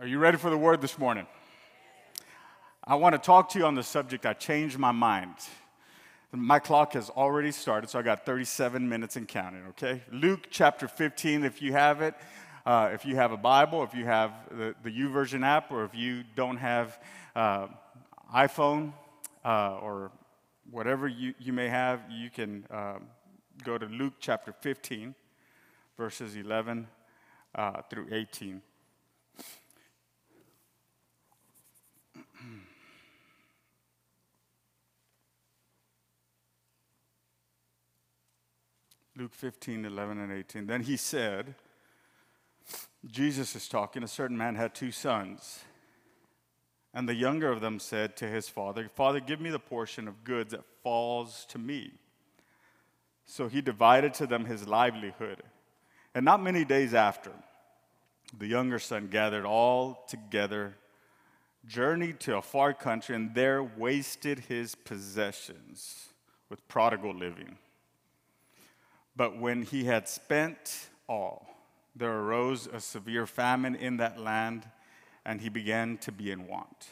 Are you ready for the word this morning? I want to talk to you on the subject. I changed my mind. My clock has already started, so I got 37 minutes and counting, okay? Luke chapter 15, if you have it, uh, if you have a Bible, if you have the, the YouVersion app, or if you don't have uh, iPhone uh, or whatever you, you may have, you can um, go to Luke chapter 15, verses 11 uh, through 18. Luke 15, 11, and 18. Then he said, Jesus is talking, a certain man had two sons. And the younger of them said to his father, Father, give me the portion of goods that falls to me. So he divided to them his livelihood. And not many days after, the younger son gathered all together, journeyed to a far country, and there wasted his possessions with prodigal living. But when he had spent all, there arose a severe famine in that land, and he began to be in want.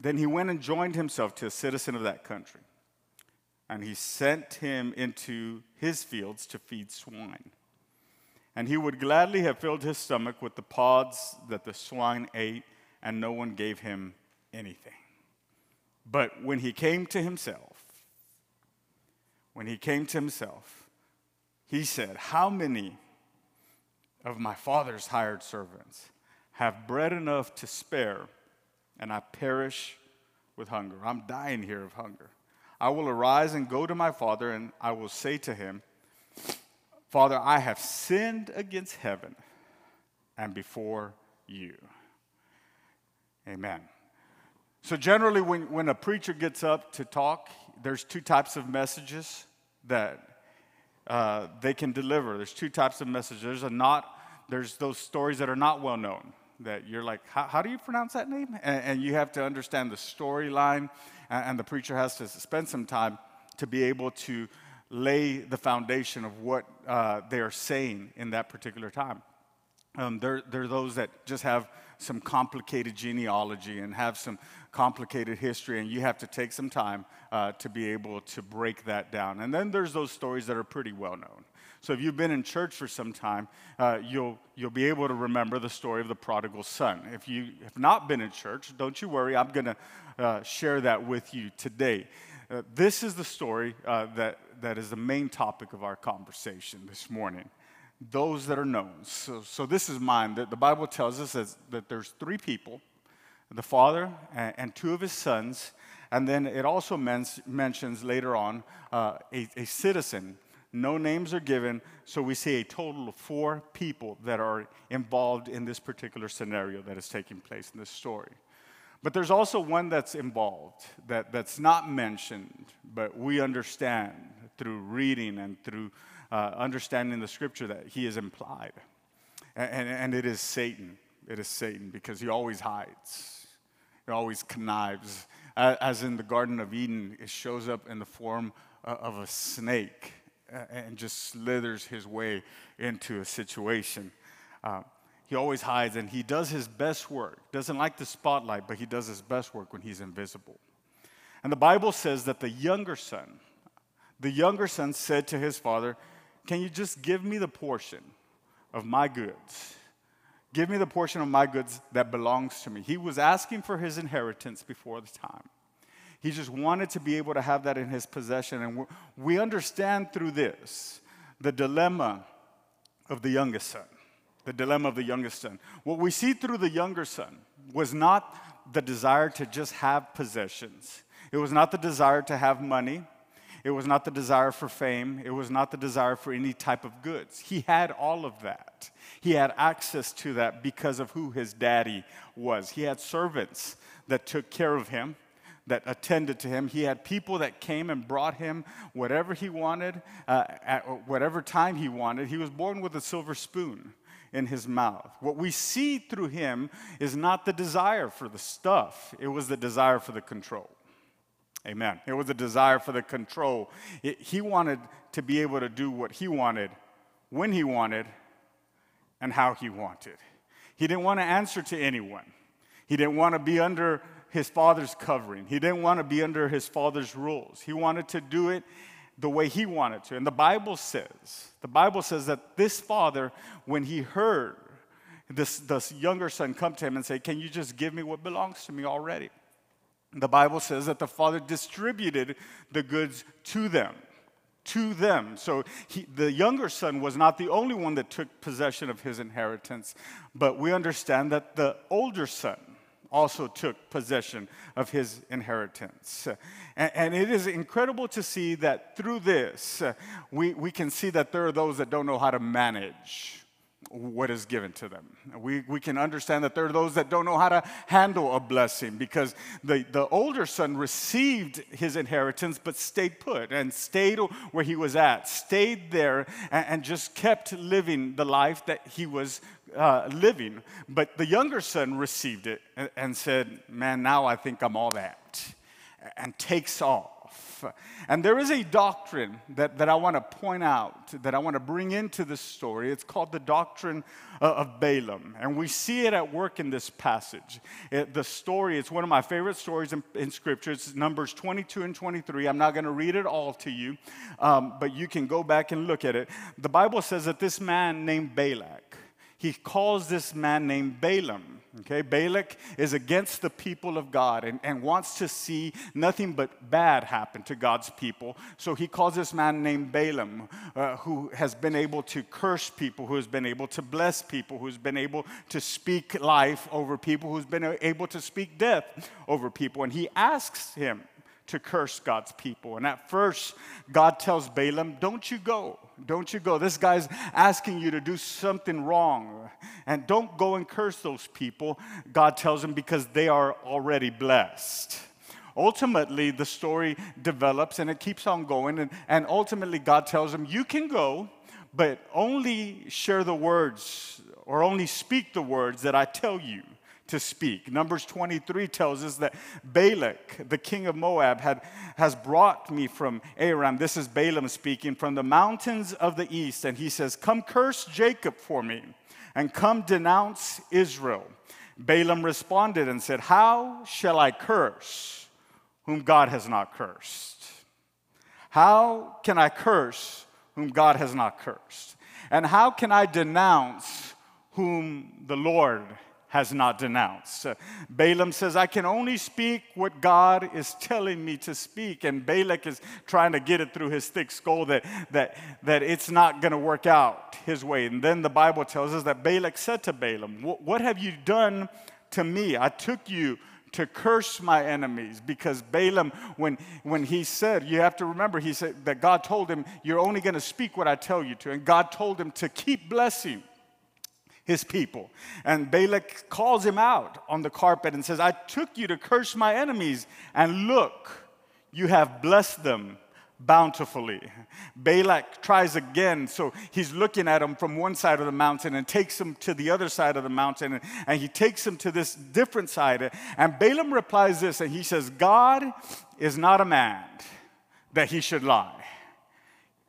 Then he went and joined himself to a citizen of that country, and he sent him into his fields to feed swine. And he would gladly have filled his stomach with the pods that the swine ate, and no one gave him anything. But when he came to himself, when he came to himself, he said, How many of my father's hired servants have bread enough to spare, and I perish with hunger? I'm dying here of hunger. I will arise and go to my father, and I will say to him, Father, I have sinned against heaven and before you. Amen. So, generally, when, when a preacher gets up to talk, there's two types of messages that uh, they can deliver. There's two types of messages. There's a not, there's those stories that are not well known that you're like, how, do you pronounce that name? And, and you have to understand the storyline, and, and the preacher has to spend some time to be able to lay the foundation of what uh, they are saying in that particular time. Um, there, there are those that just have some complicated genealogy and have some complicated history, and you have to take some time uh, to be able to break that down. And then there's those stories that are pretty well known. So if you've been in church for some time, uh, you'll, you'll be able to remember the story of the prodigal son. If you have not been in church, don't you worry, I'm going to uh, share that with you today. Uh, this is the story uh, that, that is the main topic of our conversation this morning those that are known. So, so this is mine. The, the Bible tells us that, that there's three people the father and, and, two of his sons. And then it also men- mentions later on uh, a, a citizen. No names are given, so we see a total of four people that are involved in this particular scenario that is taking place in this story. But there's also one that's involved that, that's not mentioned, but we understand through reading and through uh, understanding the scripture that he is implied. And, and, and it is Satan. It is Satan because he always hides, he always connives. As in the Garden of Eden, it shows up in the form uh, of a snake and just slithers his way into a situation. Uh, he always hides and he does his best work. Doesn't like the spotlight, but he does his best work when he's invisible. And the Bible says that the younger son, the younger son said to his father, can you just give me the portion of my goods? Give me the portion of my goods that belongs to me. He was asking for his inheritance before the time. He just wanted to be able to have that in his possession. And we understand through this the dilemma of the youngest son. The dilemma of the youngest son. What we see through the younger son was not the desire to just have possessions, it was not the desire to have money, it was not the desire for fame. It was not the desire for any type of goods. He had all of that. He had access to that because of who his daddy was. He had servants that took care of him, that attended to him. He had people that came and brought him whatever he wanted, uh, at whatever time he wanted. He was born with a silver spoon in his mouth. What we see through him is not the desire for the stuff, it was the desire for the control. Amen. It was a desire for the control. It, he wanted to be able to do what he wanted, when he wanted, and how he wanted. He didn't want to answer to anyone. He didn't want to be under his father's covering. He didn't want to be under his father's rules. He wanted to do it the way he wanted to. And the Bible says, the Bible says that this father, when he heard this, this younger son come to him and say, Can you just give me what belongs to me already? The Bible says that the father distributed the goods to them. To them. So he, the younger son was not the only one that took possession of his inheritance, but we understand that the older son also took possession of his inheritance. And, and, it is incredible to see that through this, we, we can see that there are those that don't know how to manage what is given to them. We, we can understand that there are those that don't know how to handle a blessing because the, the older son received his inheritance but stayed put and stayed where he was at, stayed there and, and just kept living the life that he was uh, living. But the younger son received it and, and said, Man, now I think I'm all that, and takes off. And there is a doctrine that, that I want to point out, that I want to bring into this story. It's called the doctrine of Balaam. And we see it at work in this passage. It, the story, it's one of my favorite stories in, in Scripture. It's Numbers 22 and 23. I'm not going to read it all to you, um, but you can go back and look at it. The Bible says that this man named Balak, he calls this man named Balaam. Okay, Balak is against the people of God and, and wants to see nothing but bad happen to God's people. So he calls this man named Balaam, uh, who has been able to curse people, who has been able to bless people, who's been able to speak life over people, who's been able to speak death over people. And he asks him, to curse God's people. And at first, God tells Balaam, Don't you go. Don't you go. This guy's asking you to do something wrong. And don't go and curse those people. God tells him because they are already blessed. Ultimately, the story develops and it keeps on going. And, and ultimately, God tells him, You can go, but only share the words or only speak the words that I tell you to speak. Numbers 23 tells us that Balak, the king of Moab, had, has brought me from Aram. This is Balaam speaking from the mountains of the east. And he says, Come curse Jacob for me and come denounce Israel. Balaam responded and said, How shall I curse whom God has not cursed? How can I curse whom God has not cursed? And how can I denounce whom the Lord has not denounced. Balaam says, I can only speak what God is telling me to speak. And Balak is trying to get it through his thick skull that, that, that it's not going to work out his way. And then the Bible tells us that Balak said to Balaam, What have you done to me? I took you to curse my enemies because Balaam, when, when he said, you have to remember, he said that God told him, You're only going to speak what I tell you to. And God told him to keep blessing his people. And Balak calls him out on the carpet and says, I took you to curse my enemies, and look, you have blessed them bountifully. Balak tries again, so he's looking at him from one side of the mountain and takes him to the other side of the mountain, and, he takes him to this different side. And Balaam replies this, and he says, God is not a man that he should lie,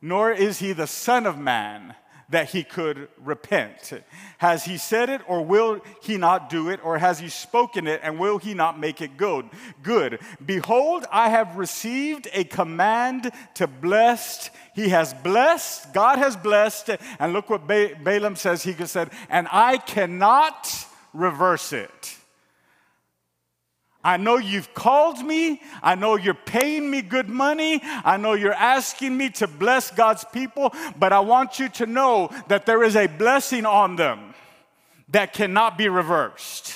nor is he the Son of Man that he could repent? Has he said it or will he not do it? Or has he spoken it and will he not make it good? Good. Behold, I have received a command to bless. He has blessed, God has blessed, and look what ba- Balaam says. He said, and I cannot reverse it. I know you've called me. I know you're paying me good money. I know you're asking me to bless God's people, but I want you to know that there is a blessing on them that cannot be reversed.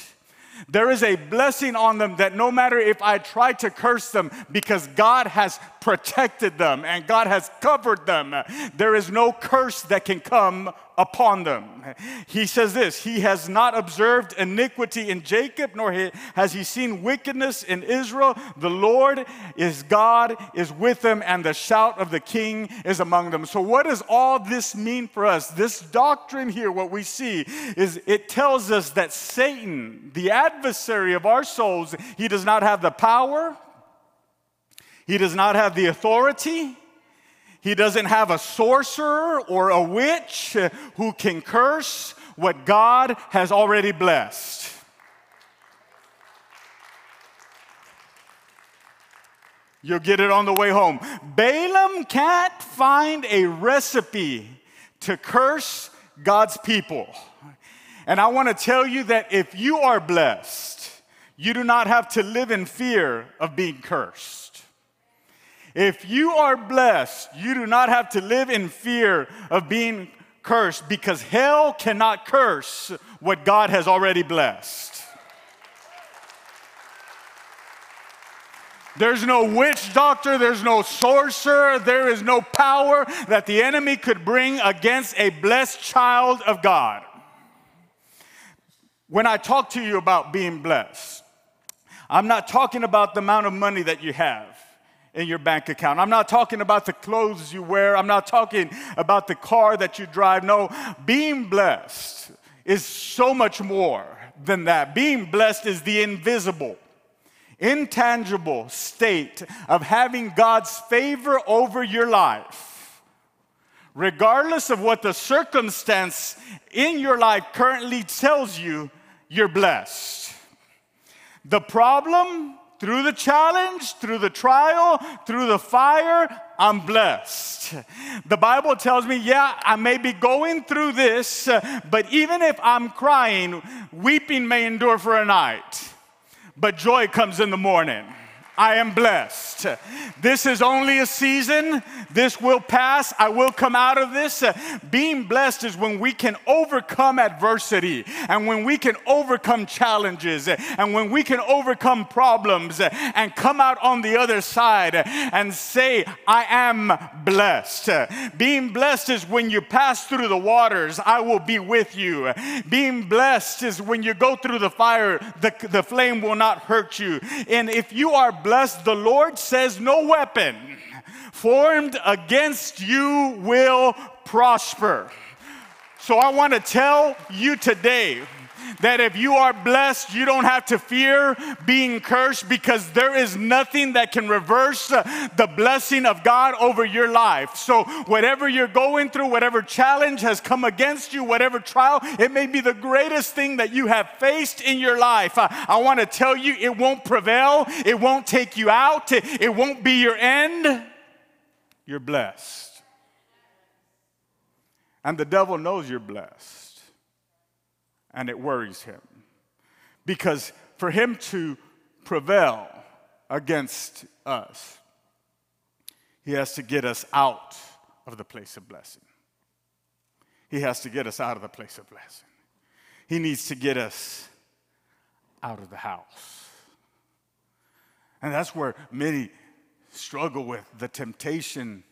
There is a blessing on them that no matter if I try to curse them, because God has protected them and God has covered them, there is no curse that can come upon them. He says this He has not observed iniquity in Jacob, nor has he seen wickedness in Israel. The Lord is God, is with them, and the shout of the king is among them. So, what does all this mean for us? This doctrine here, what we see is it tells us that Satan, the adversary of our souls, he does not have the power, he does not have the authority he doesn't have a sorcerer or a witch who can curse what God has already blessed. You'll get it on the way home. Balaam can't find a recipe to curse God's people. And I want to tell you that if you are blessed, you do not have to live in fear of being cursed. If you are blessed, you do not have to live in fear of being cursed because hell cannot curse what God has already blessed. There's no witch doctor, there's no sorcerer, there is no power that the enemy could bring against a blessed child of God. When I talk to you about being blessed, I'm not talking about the amount of money that you have in your bank account. I'm not talking about the clothes you wear. I'm not talking about the car that you drive. No, being blessed is so much more than that. Being blessed is the invisible intangible state of having God's favor over your life, regardless of what the circumstance in your life currently tells you, you're blessed. The problem, through the challenge, through the trial, through the fire, I'm blessed. The Bible tells me, yeah, I may be going through this, but even if I'm crying, weeping may endure for a night but joy comes in the morning. I am blessed. This is only a season. This will pass. I will come out of this. Being blessed is when we can overcome adversity and when we can overcome challenges and when we can overcome problems and come out on the other side and say, I am blessed. Being blessed is when you pass through the waters, I will be with you. Being blessed is when you go through the fire, the, the flame will not hurt you. And if you are blessed, blessed, the Lord says, No weapon formed against you will prosper. So I want to tell you today that if you are blessed, you don't have to fear being cursed because there is nothing that can reverse uh, the blessing of God over your life. So, whatever you're going through, whatever challenge has come against you, whatever trial, it may be the greatest thing that you have faced in your life. Uh, I, I want to tell you, it won't prevail, it won't take you out, it, it won't be your end. You're blessed. And the devil knows you're blessed and it worries him. Because for him to prevail against us, he has to get us out of the place of blessing. He has to get us out of the place of blessing. He needs to get us out of the house. And that's where many struggle with the temptation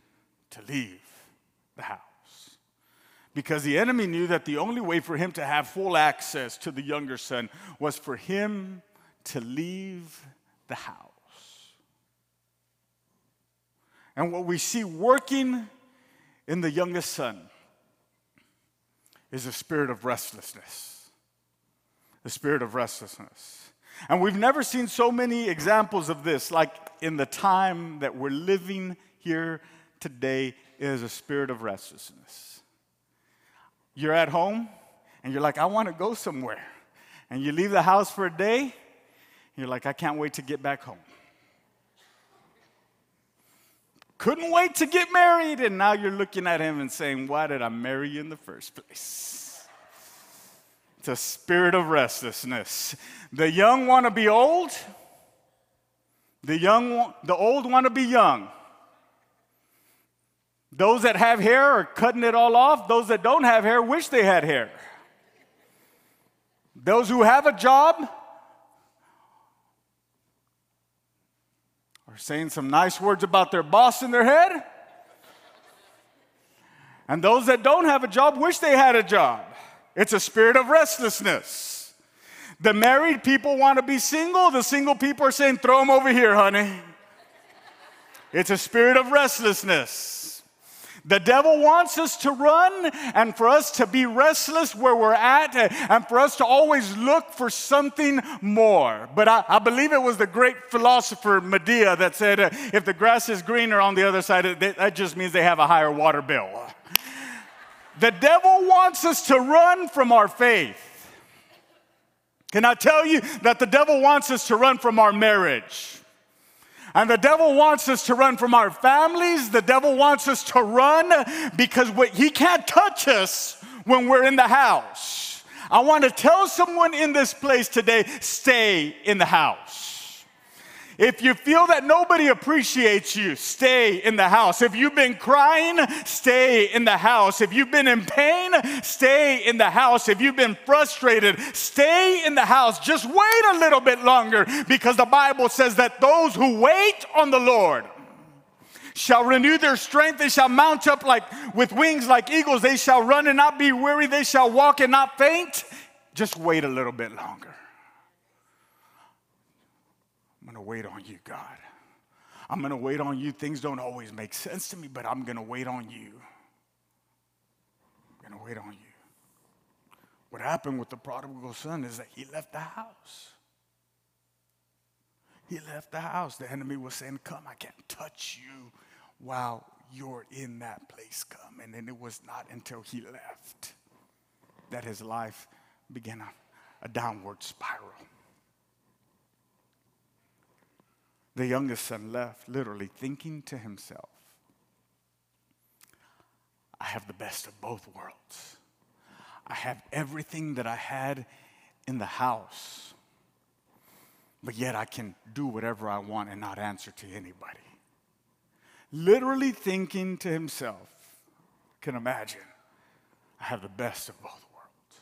to leave the house because the enemy knew that the only way for him to have full access to the younger son was for him to leave the house. And what we see working in the youngest son is a spirit of restlessness. The spirit of restlessness. And we've never seen so many examples of this, like in the time that we're living here today, is a spirit of restlessness. You're at home and you're like, I want to go somewhere. And you leave the house for a day, you're like, I can't wait to get back home. Couldn't wait to get married, and now you're looking at him and saying, Why did I marry you in the first place? It's a spirit of restlessness. The young want to be old, the young, the old want to be young. Those that have hair are cutting it all off. Those that don't have hair wish they had hair. Those who have a job are saying some nice words about their boss in their head. And those that don't have a job wish they had a job. It's a spirit of restlessness. The married people want to be single. The single people are saying, throw them over here, honey. It's a spirit of restlessness. The devil wants us to run and for us to be restless where we're at and for us to always look for something more. But I, I believe it was the great philosopher Madea that said, if the grass is greener on the other side, that just means they have a higher water bill. The devil wants us to run from our faith. Can I tell you that the devil wants us to run from our marriage? And the devil wants us to run from our families. The devil wants us to run because he can't touch us when we're in the house. I want to tell someone in this place today stay in the house. If you feel that nobody appreciates you, stay in the house. If you've been crying, stay in the house. If you've been in pain, stay in the house. If you've been frustrated, stay in the house. Just wait a little bit longer because the Bible says that those who wait on the Lord shall renew their strength. They shall mount up like with wings like eagles. They shall run and not be weary. They shall walk and not faint. Just wait a little bit longer. I'm going to wait on you, God. I'm going to wait on you. Things don't always make sense to me, but I'm going to wait on you. I'm going to wait on you. What happened with the prodigal son is that he left the house. He left the house. The enemy was saying, Come, I can't touch you while you're in that place. Come. And then it was not until he left that his life began a, a downward spiral. The youngest son left, literally thinking to himself, I have the best of both worlds. I have everything that I had in the house, but yet I can do whatever I want and not answer to anybody. Literally thinking to himself, can imagine, I have the best of both worlds.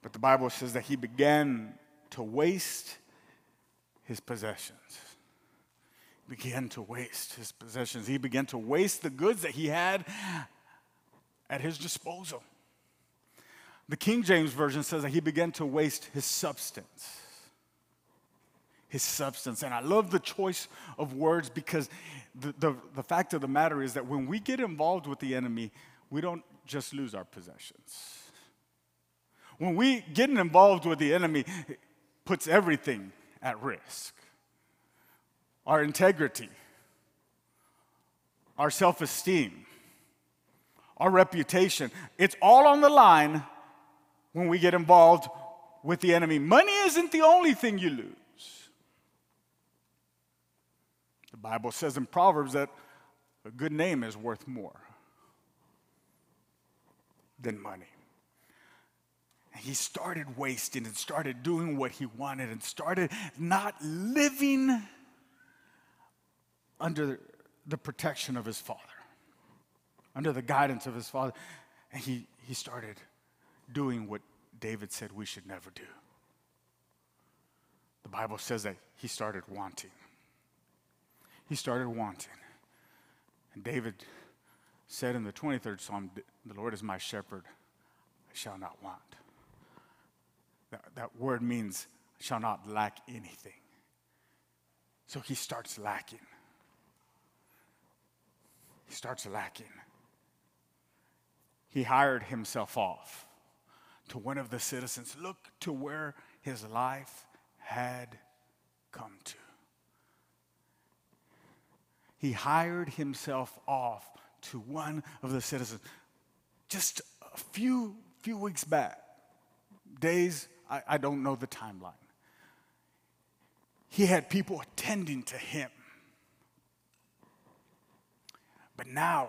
But the Bible says that he began to waste his possessions. He began to waste his possessions. He began to waste the goods that he had at his disposal. The King James Version says that he began to waste his substance. His substance. And I love the choice of words because the, the, the fact of the matter is that when we get involved with the enemy, we don't just lose our possessions. When we get involved with the enemy, puts everything at risk. Our integrity, our self esteem, our reputation, it's all on the line when we get involved with the enemy. Money isn't the only thing you lose. The Bible says in Proverbs that a good name is worth more than money he started wasting and started doing what he wanted and started not living under the protection of his father, under the guidance of his father. And he, he started doing what David said we should never do. The Bible says that he started wanting. He started wanting. And David said in the 23rd Psalm, The Lord is my shepherd, I shall not want. That, word means shall not lack anything. So he starts lacking. He starts lacking. He hired himself off to one of the citizens. Look to where his life had come to. He hired himself off to one of the citizens just a few few weeks back, days I, I don't know the timeline. He had people attending to him. But now,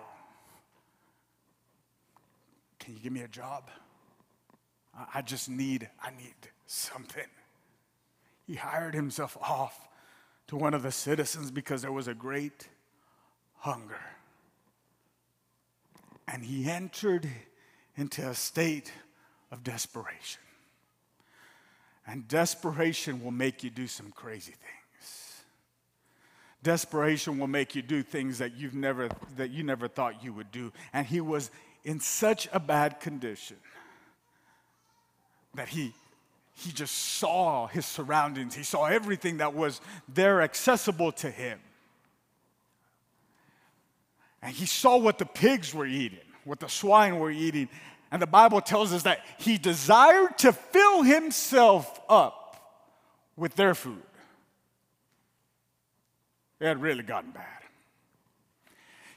can you give me a job? I, I just need, I need something. He hired himself off to one of the citizens because there was a great hunger. And he entered into a state of desperation. And desperation will make you do some crazy things. Desperation will make you do things that you've never that you never thought you would do. And he was in such a bad condition that he he just saw his surroundings. He saw everything that was there accessible to him. And he saw what the pigs were eating, what the swine were eating, and the Bible tells us that he desired to fill himself up with their food. It had really gotten bad.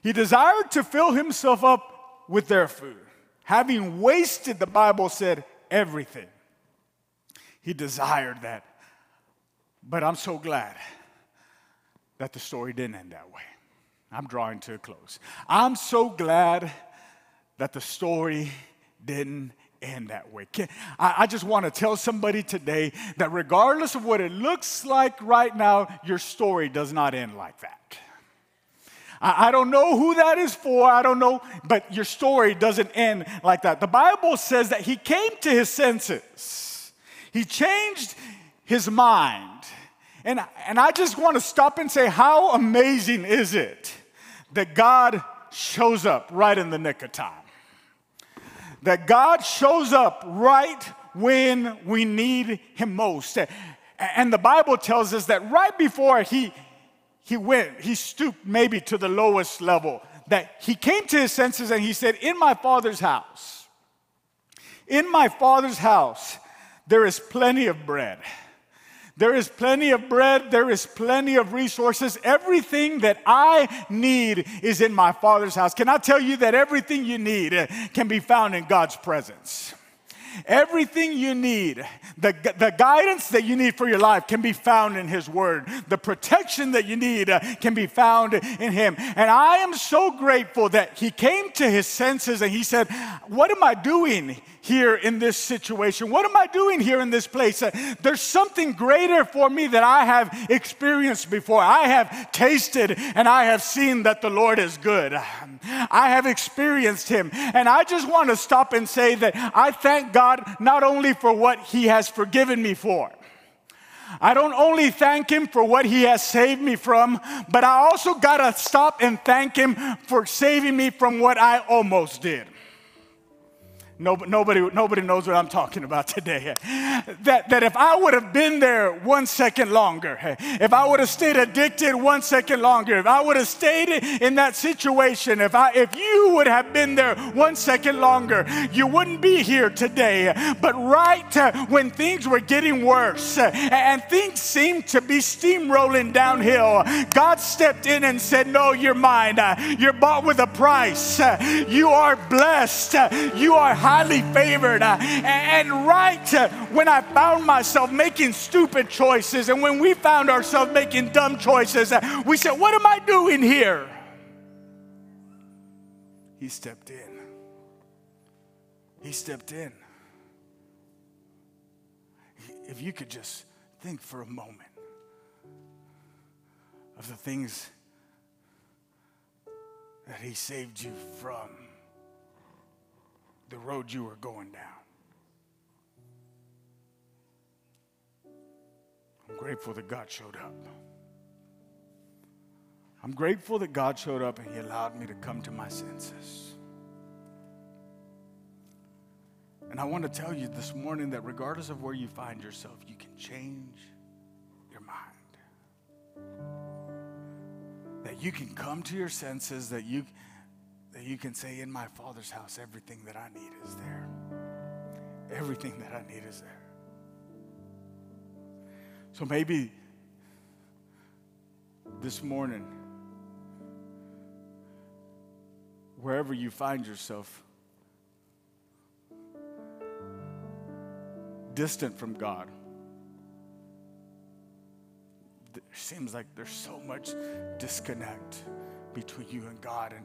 He desired to fill himself up with their food. Having wasted, the Bible said, everything. He desired that. But I'm so glad that the story didn't end that way. I'm drawing to a close. I'm so glad that the story didn't end that way. I just want to tell somebody today that regardless of what it looks like right now, your story does not end like that. I don't know who that is for, I don't know, but your story doesn't end like that. The Bible says that he came to his senses, he changed his mind. And, and I just want to stop and say, how amazing is it that God shows up right in the nick of time? That God shows up right when we need Him most. And the Bible tells us that right before He, he went, He stooped maybe to the lowest level, that He came to His senses and He said, In my Father's house, in my Father's house, there is plenty of bread. There is plenty of bread, there is plenty of resources. Everything that I need is in my Father's house. Can I tell you that everything you need can be found in God's presence? Everything you need, the, the guidance that you need for your life can be found in His Word. The protection that you need can be found in Him. And I am so grateful that He came to His senses and He said, What am I doing here in this situation? What am I doing here in this place? Uh, there's something greater for me that I have experienced before. I have tasted and I have seen that the Lord is good. I have experienced Him. And I just want to stop and say that I thank God not only for what He has forgiven me for. I don't only thank him for what he has saved me from, but I also got to stop and thank him for saving me from what I almost did. Nobody, nobody knows what I'm talking about today. That, that if I would have been there one second longer, if I would have stayed addicted one second longer, if I would have stayed in that situation, if, I, if you would have been there one second longer, you wouldn't be here today. But right uh, when things were getting worse uh, and things seemed to be steamrolling downhill, God stepped in and said, No, you're mine. Uh, you're bought with a price. You are blessed. You are highly favored. Uh, and right uh, when I found myself making stupid choices, and when we found ourselves making dumb choices, uh, we said, What am I doing here? He stepped in. He stepped in. If you could just think for a moment of the things that He saved you from the road you were going down. I'm grateful that God showed up. I'm grateful that God showed up and He allowed me to come to my senses. And I want to tell you this morning that regardless of where you find yourself, you can change your mind. That you can come to your senses, that you that you can say, In my Father's house, everything that I need is there. Everything that I need is there. So maybe this morning, wherever you find yourself, distant from God, it seems like there's so much disconnect between you and God. And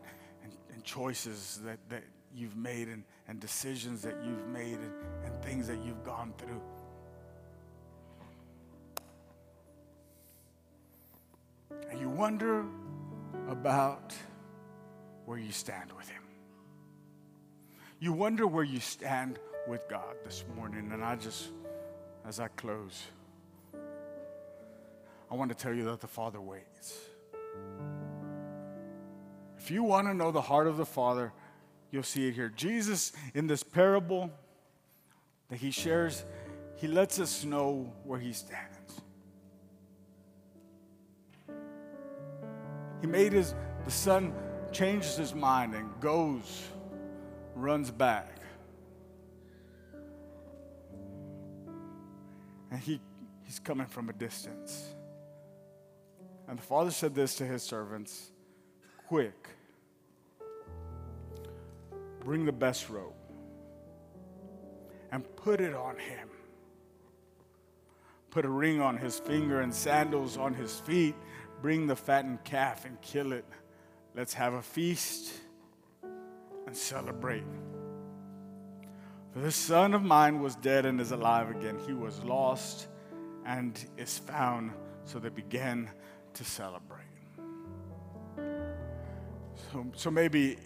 choices that, that you've made and, and decisions that you've made and, and things that you've gone through. And you wonder about where you stand with Him. You wonder where you stand with God this morning. And I just, as I close, I want to tell you that the Father waits. If you want to know the heart of the Father, you'll see it here. Jesus, in this parable that he shares, he lets us know where he stands. He made his, the son changes his mind and goes, runs back. And he, he's coming from a distance. And the father said this to his servants quick bring the best robe and put it on him. Put a ring on his finger and sandals on his feet. Bring the fattened calf and kill it. Let's have a feast and celebrate. For this son of mine was dead and is alive again. He was lost and is found. So they began to celebrate. So, so maybe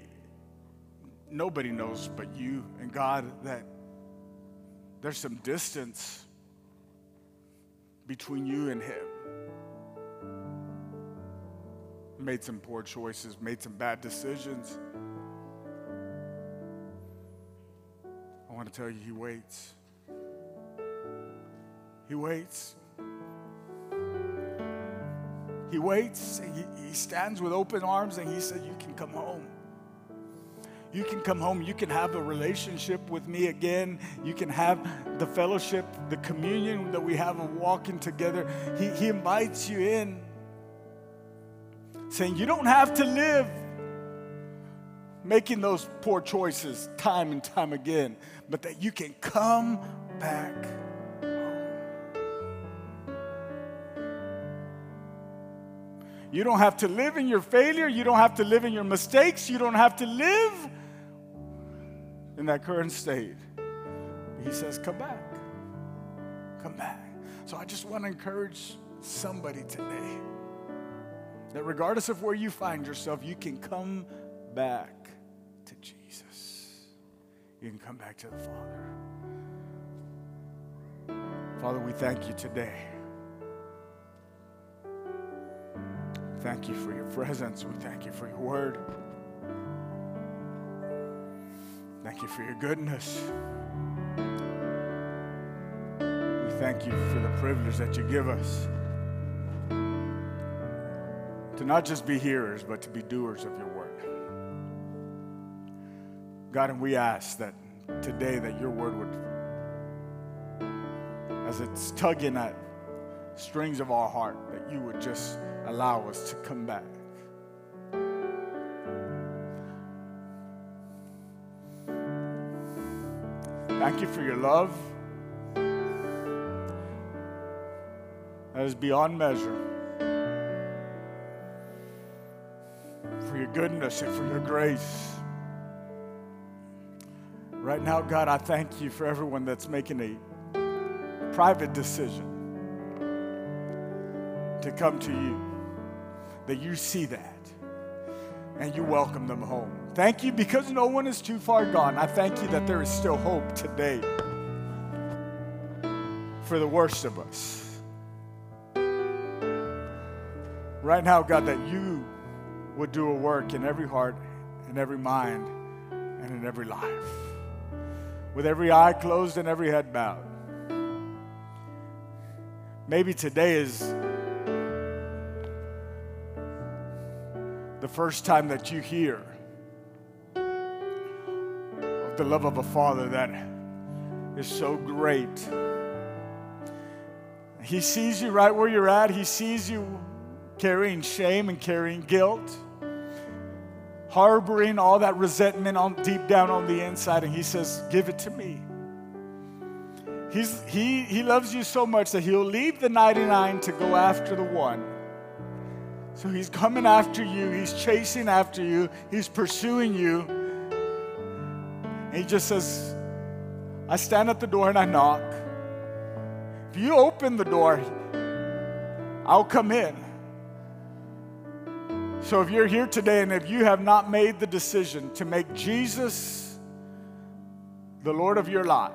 nobody knows but you and God that there's some distance between you and Him. Made some poor choices, made some bad decisions. I want to tell you, He waits. He waits. He waits. He, he stands with open arms and He said, You can come home. You can come home. You can have a relationship with me again. You can have the fellowship, the communion that we have of walking together. He, he invites you in, saying, You don't have to live making those poor choices time and time again, but that you can come back. You don't have to live in your failure. You don't have to live in your mistakes. You don't have to live in that current state. He says, Come back. Come back. So I just want to encourage somebody today that regardless of where you find yourself, you can come back to Jesus. You can come back to the Father. Father, we thank you today. Thank you for your presence. We thank you for your word. Thank you for your goodness. We thank you for the privilege that you give us to not just be hearers, but to be doers of your word. God, and we ask that today that your word would, as it's tugging at strings of our heart, that you would just allow us to come back. Thank you for your love that is beyond measure, for your goodness and for your grace. Right now, God, I thank you for everyone that's making a private decision to come to you, that you see that and you welcome them home. Thank you because no one is too far gone. I thank you that there is still hope today for the worst of us. Right now, God, that you would do a work in every heart, in every mind, and in every life. With every eye closed and every head bowed. Maybe today is the first time that you hear of the love of a father that is so great. He sees you right where you're at. He sees you carrying shame and carrying guilt, harboring all that resentment on deep down on the inside, and he says, "Give it to me." He's, he, he loves you so much that he'll leave the 99 to go after the one. So he's coming after you, he's chasing after you, he's pursuing you. And he just says, I stand at the door and I knock. If you open the door, I'll come in. So if you're here today and if you have not made the decision to make Jesus the Lord of your life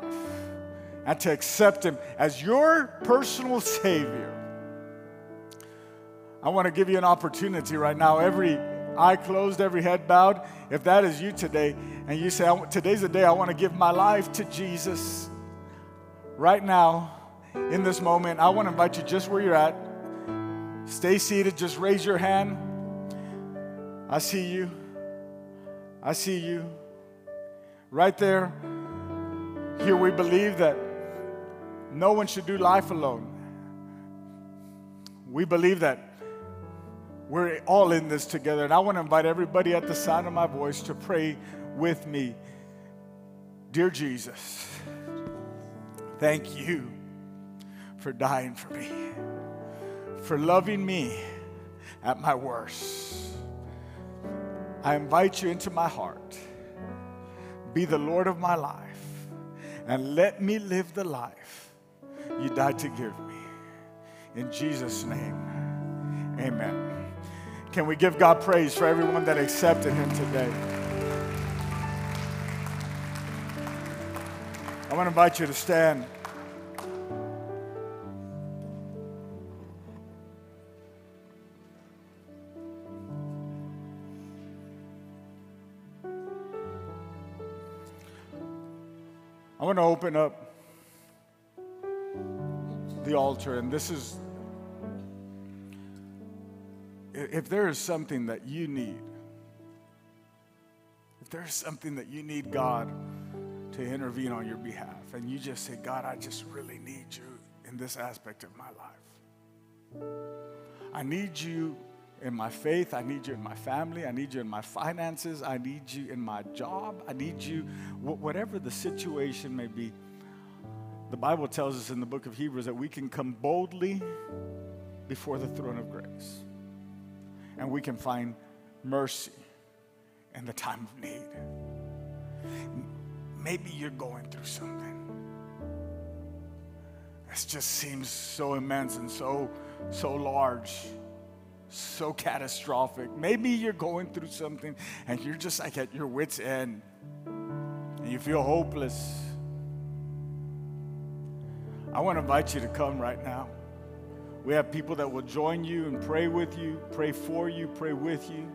and to accept him as your personal Savior, I want to give you an opportunity right now. Every eye closed, every head bowed. If that is you today, and you say, Today's the day I want to give my life to Jesus, right now, in this moment, I want to invite you just where you're at. Stay seated, just raise your hand. I see you. I see you. Right there. Here we believe that no one should do life alone. We believe that we're all in this together. And I want to invite everybody at the sound of my voice to pray with me Dear Jesus, thank you for dying for me, for loving me at my worst. I invite you into my heart. Be the Lord of my life and let me live the life you died to give me. In Jesus' name, amen. Can we give God praise for everyone that accepted Him today? I want to invite you to stand. I want to open up the altar, and this is if there is something that you need, if there's something that you need God to intervene on your behalf, and you just say, God, I just really need you in this aspect of my life. I need you in my faith. I need you in my family. I need you in my finances. I need you in my job. I need you, whatever the situation may be. The Bible tells us in the book of Hebrews that we can come boldly before the throne of grace and we can find mercy in the time of need. Maybe you're going through something. It just seems so immense and so so large, so catastrophic. Maybe you're going through something and you're just like at your wits' end and you feel hopeless. I want to invite you to come right now. We have people that will join you and pray with you, pray for you, pray with you.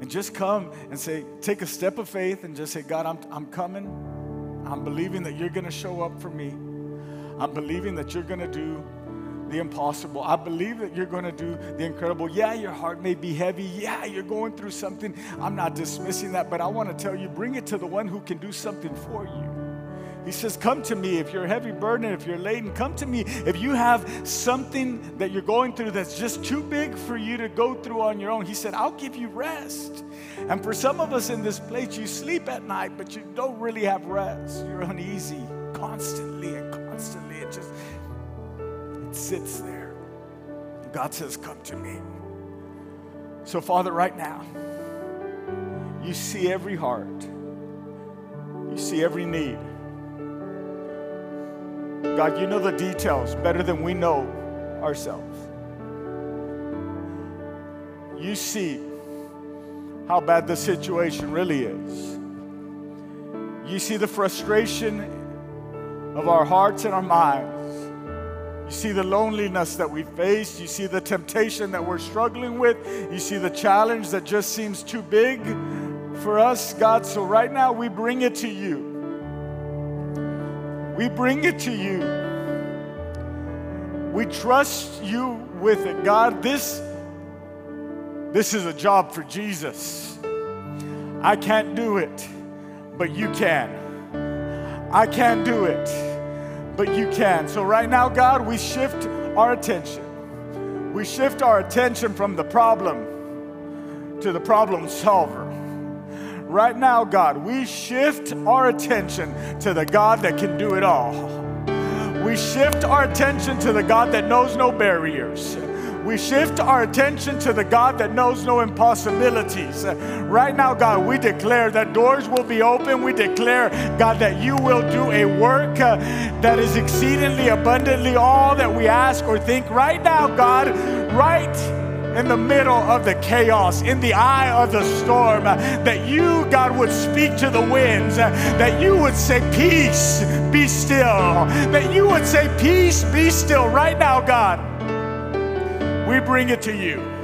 And just come and say, take a step of faith and just say, God, I'm, I'm coming. I'm believing that you're going to show up for me. I'm believing that you're going to do the impossible. I believe that you're going to do the incredible. Yeah, your heart may be heavy. Yeah, you're going through something. I'm not dismissing that, but I want to tell you bring it to the one who can do something for you. He says, Come to me if you're heavy burden, if you're laden, come to me. If you have something that you're going through that's just too big for you to go through on your own, He said, I'll give you rest. And for some of us in this place, you sleep at night, but you don't really have rest. You're uneasy constantly and constantly. It just it sits there. God says, Come to me. So, Father, right now, you see every heart, you see every need. God, you know the details better than we know ourselves. You see how bad the situation really is. You see the frustration of our hearts and our minds. You see the loneliness that we face. You see the temptation that we're struggling with. You see the challenge that just seems too big for us, God. So right now we bring it to you. We bring it to you. We trust you with it. God, this, this is a job for Jesus. I can't do it, but you can. I can't do it, but you can. So, right now, God, we shift our attention. We shift our attention from the problem to the problem solver. Right now, God, we shift our attention to the God that can do it all. We shift our attention to the God that knows no barriers. We shift our attention to the God that knows no impossibilities. Right now, God, we declare that doors will be open. We declare, God, that you will do a work uh, that is exceedingly abundantly all that we ask or think. Right now, God, right in the middle of the chaos, in the eye of the storm, that you, God, would speak to the winds, that you would say, Peace, be still, that you would say, Peace, be still. Right now, God, we bring it to you.